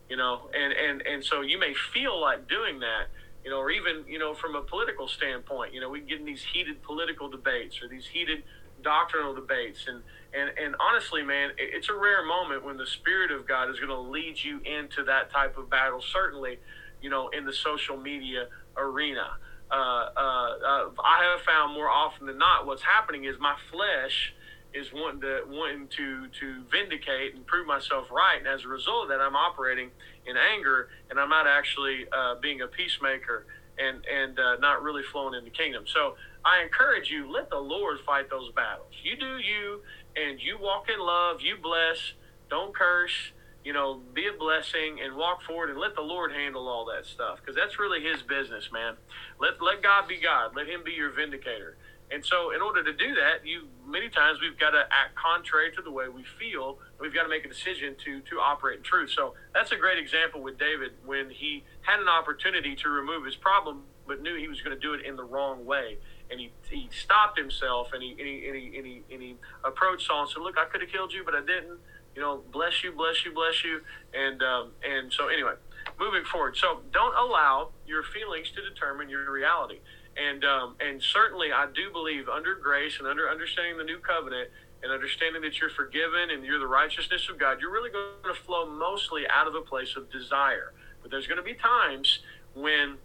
you know, and, and, and so you may feel like doing that, you know, or even, you know, from a political standpoint, you know, we get in these heated political debates or these heated doctrinal debates. And, and, and honestly, man, it's a rare moment when the Spirit of God is going to lead you into that type of battle, certainly, you know, in the social media arena. Uh, uh, uh, I have found more often than not what's happening is my flesh – is wanting to wanting to to vindicate and prove myself right, and as a result of that, I'm operating in anger, and I'm not actually uh, being a peacemaker and and uh, not really flowing in the kingdom. So I encourage you, let the Lord fight those battles. You do you, and you walk in love. You bless. Don't curse. You know, be a blessing and walk forward and let the Lord handle all that stuff because that's really His business, man. Let let God be God. Let Him be your vindicator. And so, in order to do that, you many times we've got to act contrary to the way we feel. We've got to make a decision to to operate in truth. So that's a great example with David when he had an opportunity to remove his problem, but knew he was going to do it in the wrong way, and he, he stopped himself and he and he, and he, and he, and he approached Saul and said, "Look, I could have killed you, but I didn't. You know, bless you, bless you, bless you." And um, and so anyway, moving forward. So don't allow your feelings to determine your reality. And um, and certainly, I do believe under grace and under understanding the new covenant and understanding that you're forgiven and you're the righteousness of God, you're really going to flow mostly out of a place of desire. But there's going to be times when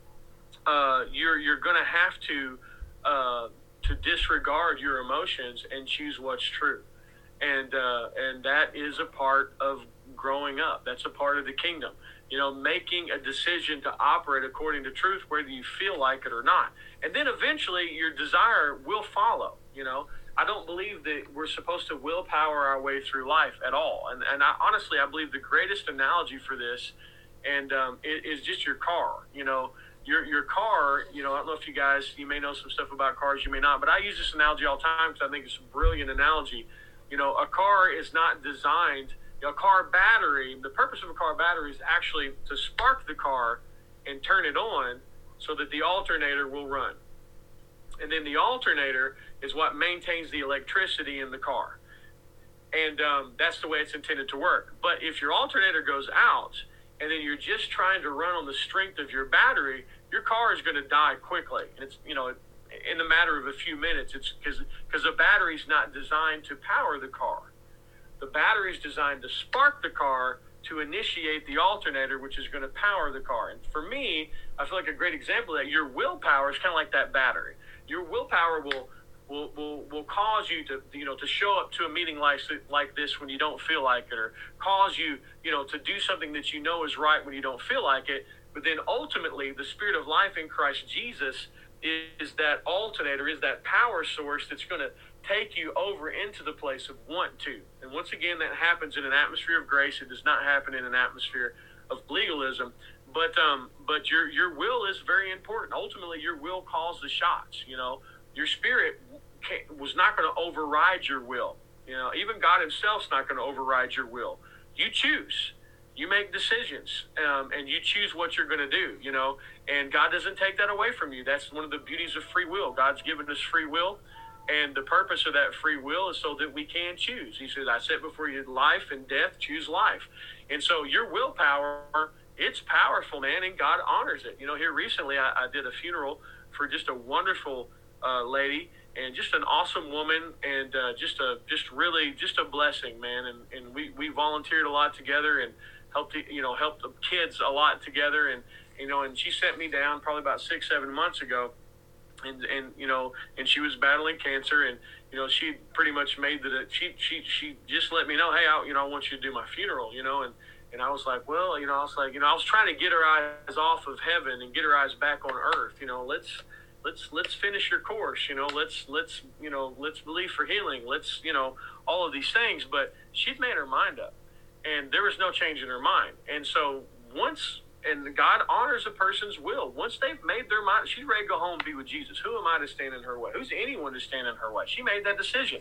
uh, you're you're going to have to uh, to disregard your emotions and choose what's true, and uh, and that is a part of growing up. That's a part of the kingdom. You know, making a decision to operate according to truth, whether you feel like it or not and then eventually your desire will follow. You know, I don't believe that we're supposed to willpower our way through life at all. And and I, honestly, I believe the greatest analogy for this, and um, it, is just your car. You know, your your car. You know, I don't know if you guys you may know some stuff about cars, you may not, but I use this analogy all the time because I think it's a brilliant analogy. You know, a car is not designed. A car battery. The purpose of a car battery is actually to spark the car and turn it on so that the alternator will run. And then the alternator is what maintains the electricity in the car. And um, that's the way it's intended to work. But if your alternator goes out and then you're just trying to run on the strength of your battery, your car is going to die quickly. And it's, you know, in the matter of a few minutes. It's because the battery's not designed to power the car. The battery is designed to spark the car to initiate the alternator, which is going to power the car. And for me, I feel like a great example of that your willpower is kind of like that battery. Your willpower will will, will, will cause you to you know to show up to a meeting like like this when you don't feel like it, or cause you you know to do something that you know is right when you don't feel like it. But then ultimately, the Spirit of life in Christ Jesus is that alternator, is that power source that's going to take you over into the place of want to. And once again, that happens in an atmosphere of grace. It does not happen in an atmosphere of legalism. But um, but your your will is very important. Ultimately, your will calls the shots. You know, your spirit was not going to override your will. You know, even God Himself's not going to override your will. You choose you make decisions um, and you choose what you're going to do you know and god doesn't take that away from you that's one of the beauties of free will god's given us free will and the purpose of that free will is so that we can choose. He says i set before you life and death choose life. And so your willpower it's powerful man and god honors it. You know here recently i, I did a funeral for just a wonderful uh, lady and just an awesome woman and uh, just a just really just a blessing man. And, and we, we volunteered a lot together and helped you know helped the kids a lot together. And you know and she sent me down probably about six seven months ago and and you know and she was battling cancer and you know she pretty much made the she she she just let me know hey I, you know I want you to do my funeral you know and and I was like well you know I was like you know I was trying to get her eyes off of heaven and get her eyes back on earth you know let's let's let's finish your course you know let's let's you know let's believe for healing let's you know all of these things but she'd made her mind up and there was no change in her mind. And so once, and God honors a person's will. Once they've made their mind, she's ready to go home and be with Jesus. Who am I to stand in her way? Who's anyone to stand in her way? She made that decision,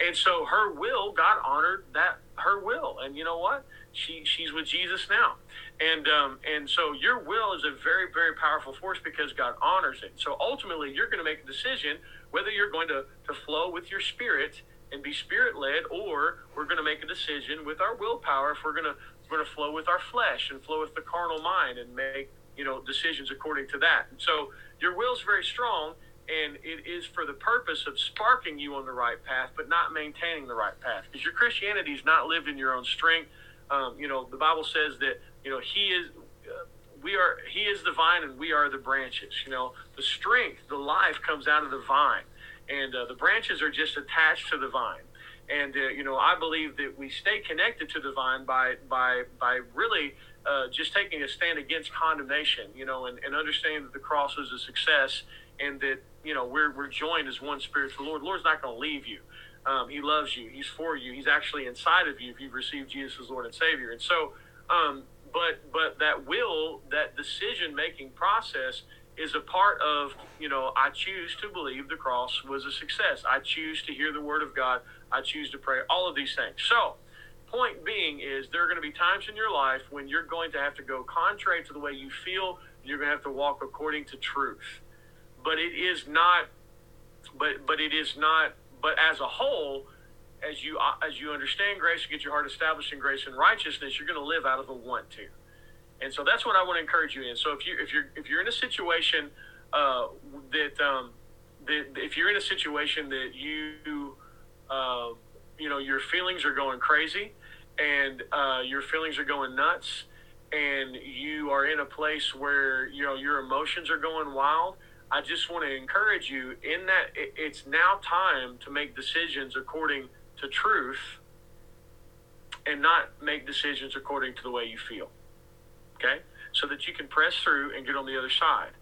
and so her will, God honored that her will. And you know what? She she's with Jesus now, and um, and so your will is a very very powerful force because God honors it. So ultimately, you're going to make a decision whether you're going to to flow with your spirit and be spirit led, or we're going to make a decision with our willpower if we're going to going to flow with our flesh and flow with the carnal mind and make you know decisions according to that. And so your will is very strong, and it is for the purpose of sparking you on the right path, but not maintaining the right path. Because your Christianity is not lived in your own strength. Um, you know, the Bible says that you know He is. Uh, we are he is the vine and we are the branches you know the strength the life comes out of the vine and uh, the branches are just attached to the vine. And uh, you know, I believe that we stay connected to the vine by by by really uh, just taking a stand against condemnation. You know, and, and understanding that the cross is a success, and that you know we're we're joined as one spirit to the Lord. Lord's not going to leave you. Um, he loves you. He's for you. He's actually inside of you if you've received Jesus as Lord and Savior. And so, um, but but that will, that decision making process is a part of, you know, I choose to believe the cross was a success. I choose to hear the word of God. I choose to pray. All of these things. So, point being is there are going to be times in your life when you're going to have to go contrary to the way you feel. You're going to have to walk according to truth. But it is not. But but it is not. But as a whole, as you as you understand grace, you get your heart established in grace and righteousness, you're going to live out of a want to. And so that's what I want to encourage you in. So if you if you're if you're in a situation uh, that um, that if you're in a situation that you uh, you know your feelings are going crazy and uh, your feelings are going nuts and you are in a place where you know your emotions are going wild i just want to encourage you in that it's now time to make decisions according to truth and not make decisions according to the way you feel okay? So that you can press through and get on the other side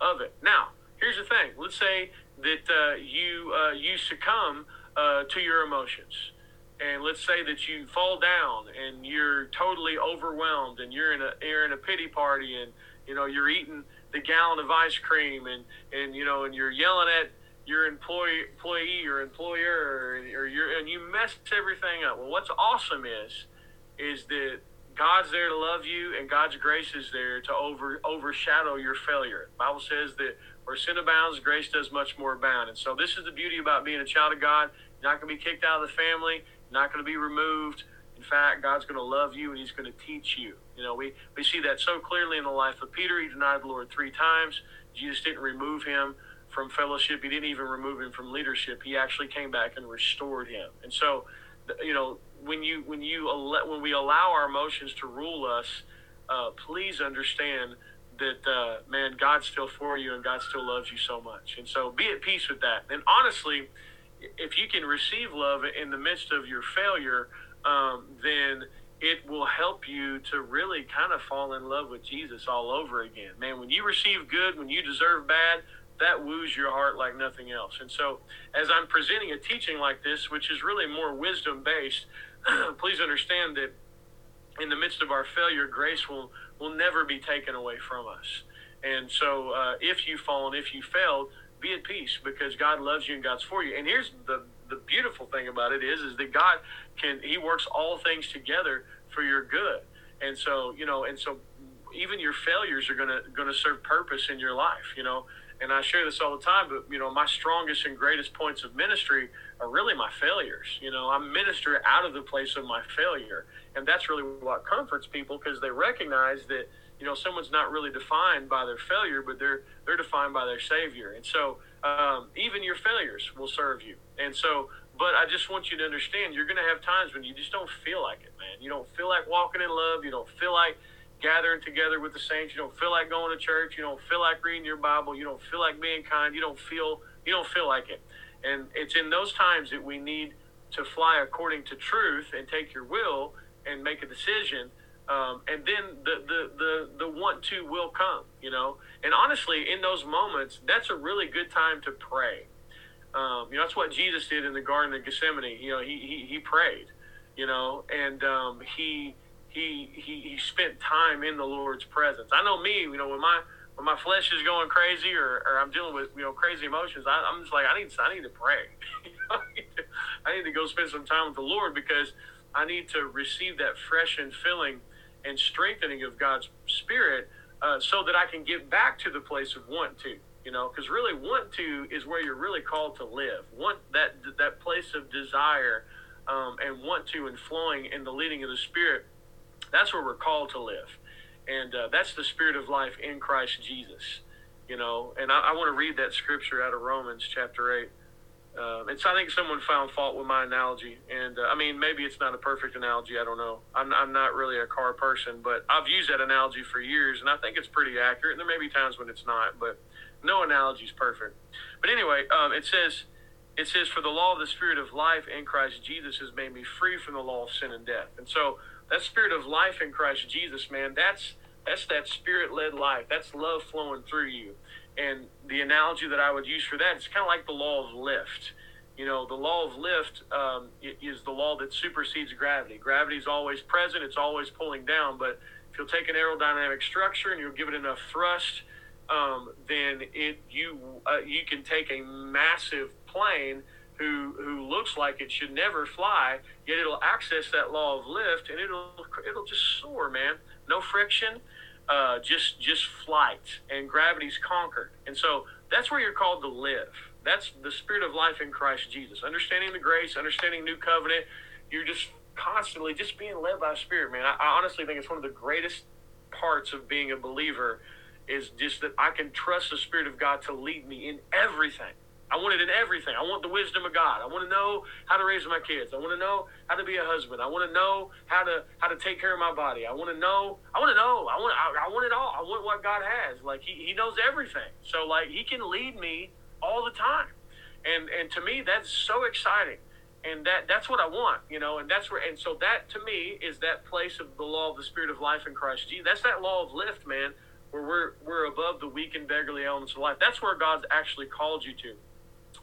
of it. Now, here's the thing. Let's say that uh, you uh, you succumb uh, to your emotions, and let's say that you fall down and you're totally overwhelmed, and you're in a you're in a pity party, and you know you're eating the gallon of ice cream, and and you know and you're yelling at your employee employee or employer, or, or you're and you mess everything up. Well, what's awesome is is that God's there to love you, and God's grace is there to over overshadow your failure. The Bible says that where sin abounds, grace does much more abound. And so, this is the beauty about being a child of God. You're not going to be kicked out of the family. You're not going to be removed. In fact, God's going to love you, and He's going to teach you. You know, we we see that so clearly in the life of Peter. He denied the Lord three times. Jesus didn't remove him from fellowship. He didn't even remove him from leadership. He actually came back and restored him. And so, you know, when you when you when we allow our emotions to rule us, uh, please understand that uh, man, God's still for you and God still loves you so much. And so, be at peace with that. And honestly, if you can receive love in the midst of your failure, um, then it will help you to really kind of fall in love with Jesus all over again. Man, when you receive good, when you deserve bad, that woos your heart like nothing else. And so, as I'm presenting a teaching like this, which is really more wisdom based, please understand that in the midst of our failure, grace will, will never be taken away from us. And so, uh, if you've fallen, if you failed, be at peace because God loves you and God's for you. And here's the the beautiful thing about it is is that God can He works all things together for your good. And so, you know, and so even your failures are gonna gonna serve purpose in your life, you know. And I share this all the time, but you know, my strongest and greatest points of ministry are really my failures. You know, I minister out of the place of my failure, and that's really what comforts people because they recognize that you know someone's not really defined by their failure, but they're they're defined by their Savior. And so, um, even your failures will serve you. And so, but I just want you to understand, you're going to have times when you just don't feel like it, man. You don't feel like walking in love. You don't feel like gathering together with the saints. You don't feel like going to church. You don't feel like reading your Bible. You don't feel like being kind. You don't feel you don't feel like it. And it's in those times that we need to fly according to truth and take your will and make a decision. Um, and then the, the, the, the want to will come, you know. And honestly, in those moments, that's a really good time to pray. Um, you know, that's what Jesus did in the Garden of Gethsemane. You know, he, he, he prayed, you know, and um, he he, he he spent time in the Lord's presence. I know me, you know, when my when my flesh is going crazy or, or I'm dealing with you know crazy emotions, I, am just like I need I need to pray. I need to go spend some time with the Lord because I need to receive that fresh and filling and strengthening of God's Spirit uh, so that I can get back to the place of want to. You know, because really want to is where you're really called to live. Want that that place of desire um, and want to and flowing in the leading of the Spirit that's where we're called to live. And uh, that's the spirit of life in Christ Jesus. You know, and I, I want to read that scripture out of Romans chapter 8. Um, and so I think someone found fault with my analogy. And uh, I mean, maybe it's not a perfect analogy. I don't know. I'm, I'm not really a car person, but I've used that analogy for years, and I think it's pretty accurate. And there may be times when it's not, but no analogy is perfect. But anyway, um, it says, it says, For the law of the Spirit of life in Christ Jesus has made me free from the law of sin and death. And so that spirit of life in Christ Jesus, man, that's that's that spirit led life. That's love flowing through you. And the analogy that I would use for that, it's kind of like the law of lift. You know, the law of lift um, is the law that supersedes gravity. Gravity is always present; it's always pulling down. But if you'll take an aerodynamic structure and you'll give it enough thrust, um, then it you uh, you can take a massive plane who who looks like it should never fly, yet it'll access that law of lift and it'll it'll just soar, man. No friction, uh, just just flight, and gravity's conquered. And so that's where you're called to live. That's the spirit of life in Christ Jesus. Understanding the grace, understanding new covenant. You're just constantly just being led by Spirit, man. I, I honestly think it's one of the greatest parts of being a believer is just that I can trust the Spirit of God to lead me in everything I want it in everything. I want the wisdom of God. I want to know how to raise my kids. I want to know how to be a husband. I want to know how to how to take care of my body. I want to know. I want to know. I want. I, I want it all. I want what God has. Like He He knows everything. So like He can lead me all the time, and and to me that's so exciting, and that that's what I want. You know, and that's where and so that to me is that place of the law of the Spirit of life in Christ Jesus. That's that law of lift, man. Where we're we're above the weak and beggarly elements of life. That's where God's actually called you to.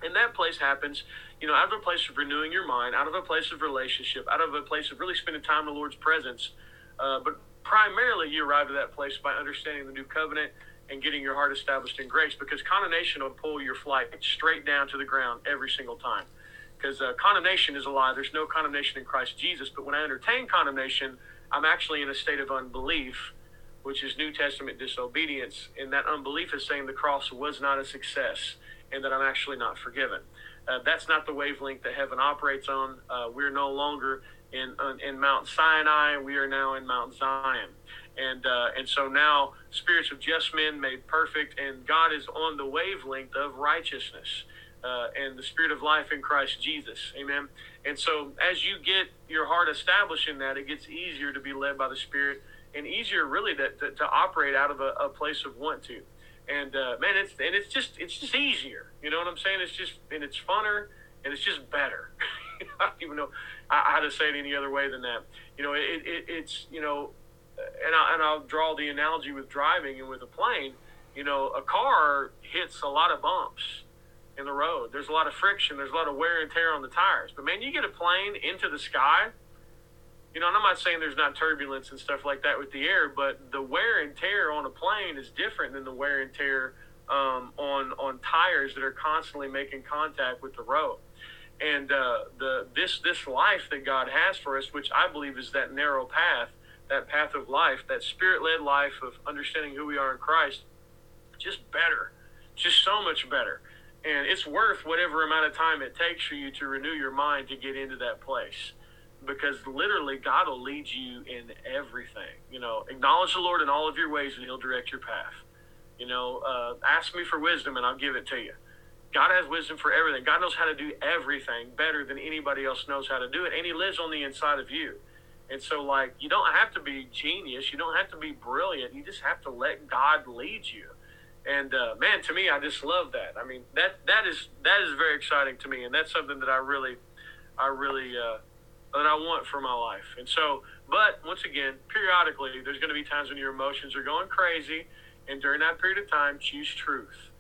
And that place happens, you know, out of a place of renewing your mind, out of a place of relationship, out of a place of really spending time in the Lord's presence. Uh, but primarily, you arrive at that place by understanding the new covenant and getting your heart established in grace because condemnation will pull your flight straight down to the ground every single time. Because uh, condemnation is a lie. There's no condemnation in Christ Jesus. But when I entertain condemnation, I'm actually in a state of unbelief, which is New Testament disobedience. And that unbelief is saying the cross was not a success and that I'm actually not forgiven. Uh, that's not the wavelength that heaven operates on. Uh, we're no longer in, in Mount Sinai. We are now in Mount Zion. And uh, and so now spirits of just men made perfect, and God is on the wavelength of righteousness. Uh, and the spirit of life in Christ Jesus. Amen. And so, as you get your heart established in that, it gets easier to be led by the Spirit and easier, really, to, to, to operate out of a, a, place of want to. And uh, man, it's and it's just it's just easier. You know what I'm saying? It's just and it's funner and it's just better. I don't even know how to say it any other way than that. You know, it, it it's you know, and I, and I'll draw the analogy with driving and with a plane. You know, a car hits a lot of bumps in the road. There's a lot of friction. There's a lot of wear and tear on the tires. But man, you get a plane into the sky. You know, and I'm not saying there's not turbulence and stuff like that with the air, but the wear and tear on a plane is different than the wear and tear um, on on tires that are constantly making contact with the road. And uh, the this this life that God has for us, which I believe is that narrow path, that path of life, that spirit led life of understanding who we are in Christ, just better, just so much better and it's worth whatever amount of time it takes for you to renew your mind to get into that place because literally god will lead you in everything. You know acknowledge the lord in all of your ways and he'll direct your path. You know uh, ask me for wisdom and i'll give it to you. God has wisdom for everything. God knows how to do everything better than anybody else knows how to do it and he lives on the inside of you. And so like you don't have to be genius. You don't have to be brilliant. You just have to let god lead you. And uh, man, to me, I just love that. I mean, that that is that is very exciting to me, and that's something that I really, I really uh, that I want for my life. And so, but once again, periodically, there's going to be times when your emotions are going crazy, and during that period of time, choose truth,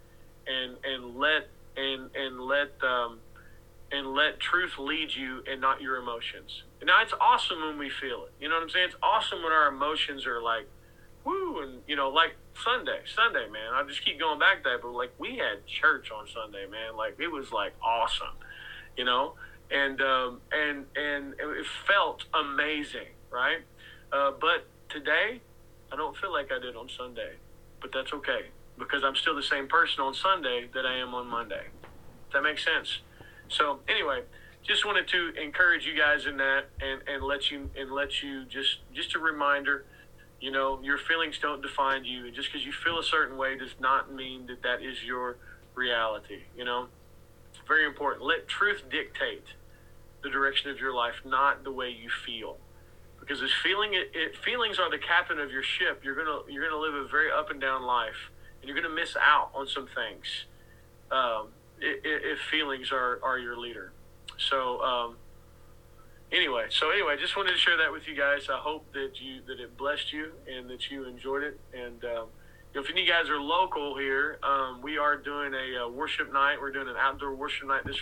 and and let and and let um, and let truth lead you, and not your emotions. Now it's awesome when we feel it. You know what I'm saying? It's awesome when our emotions are like woo, and you know, like Sunday, Sunday, man. I just keep going back to that, but like we had church on Sunday, man. Like it was like awesome, you know, and um, and and it felt amazing, right? Uh, but today, I don't feel like I did on Sunday, but that's okay because I'm still the same person on Sunday that I am on Monday. That makes sense. So anyway, just wanted to encourage you guys in that and, and let you and let you just just a reminder you know, your feelings don't define you. Just because you feel a certain way does not mean that that is your reality. You know, it's very important. Let truth dictate the direction of your life, not the way you feel. Because as feeling it, it, feelings are the captain of your ship. You're gonna you're gonna live a very up and down life, and you're gonna miss out on some things um, if, feelings are are your leader. So um, anyway, so anyway, I just wanted to share that with you guys. I hope that you that it blessed you and that you enjoyed it. And um, if any guys are local here, um, we are doing a, a, uh, worship night. We're doing an outdoor worship night this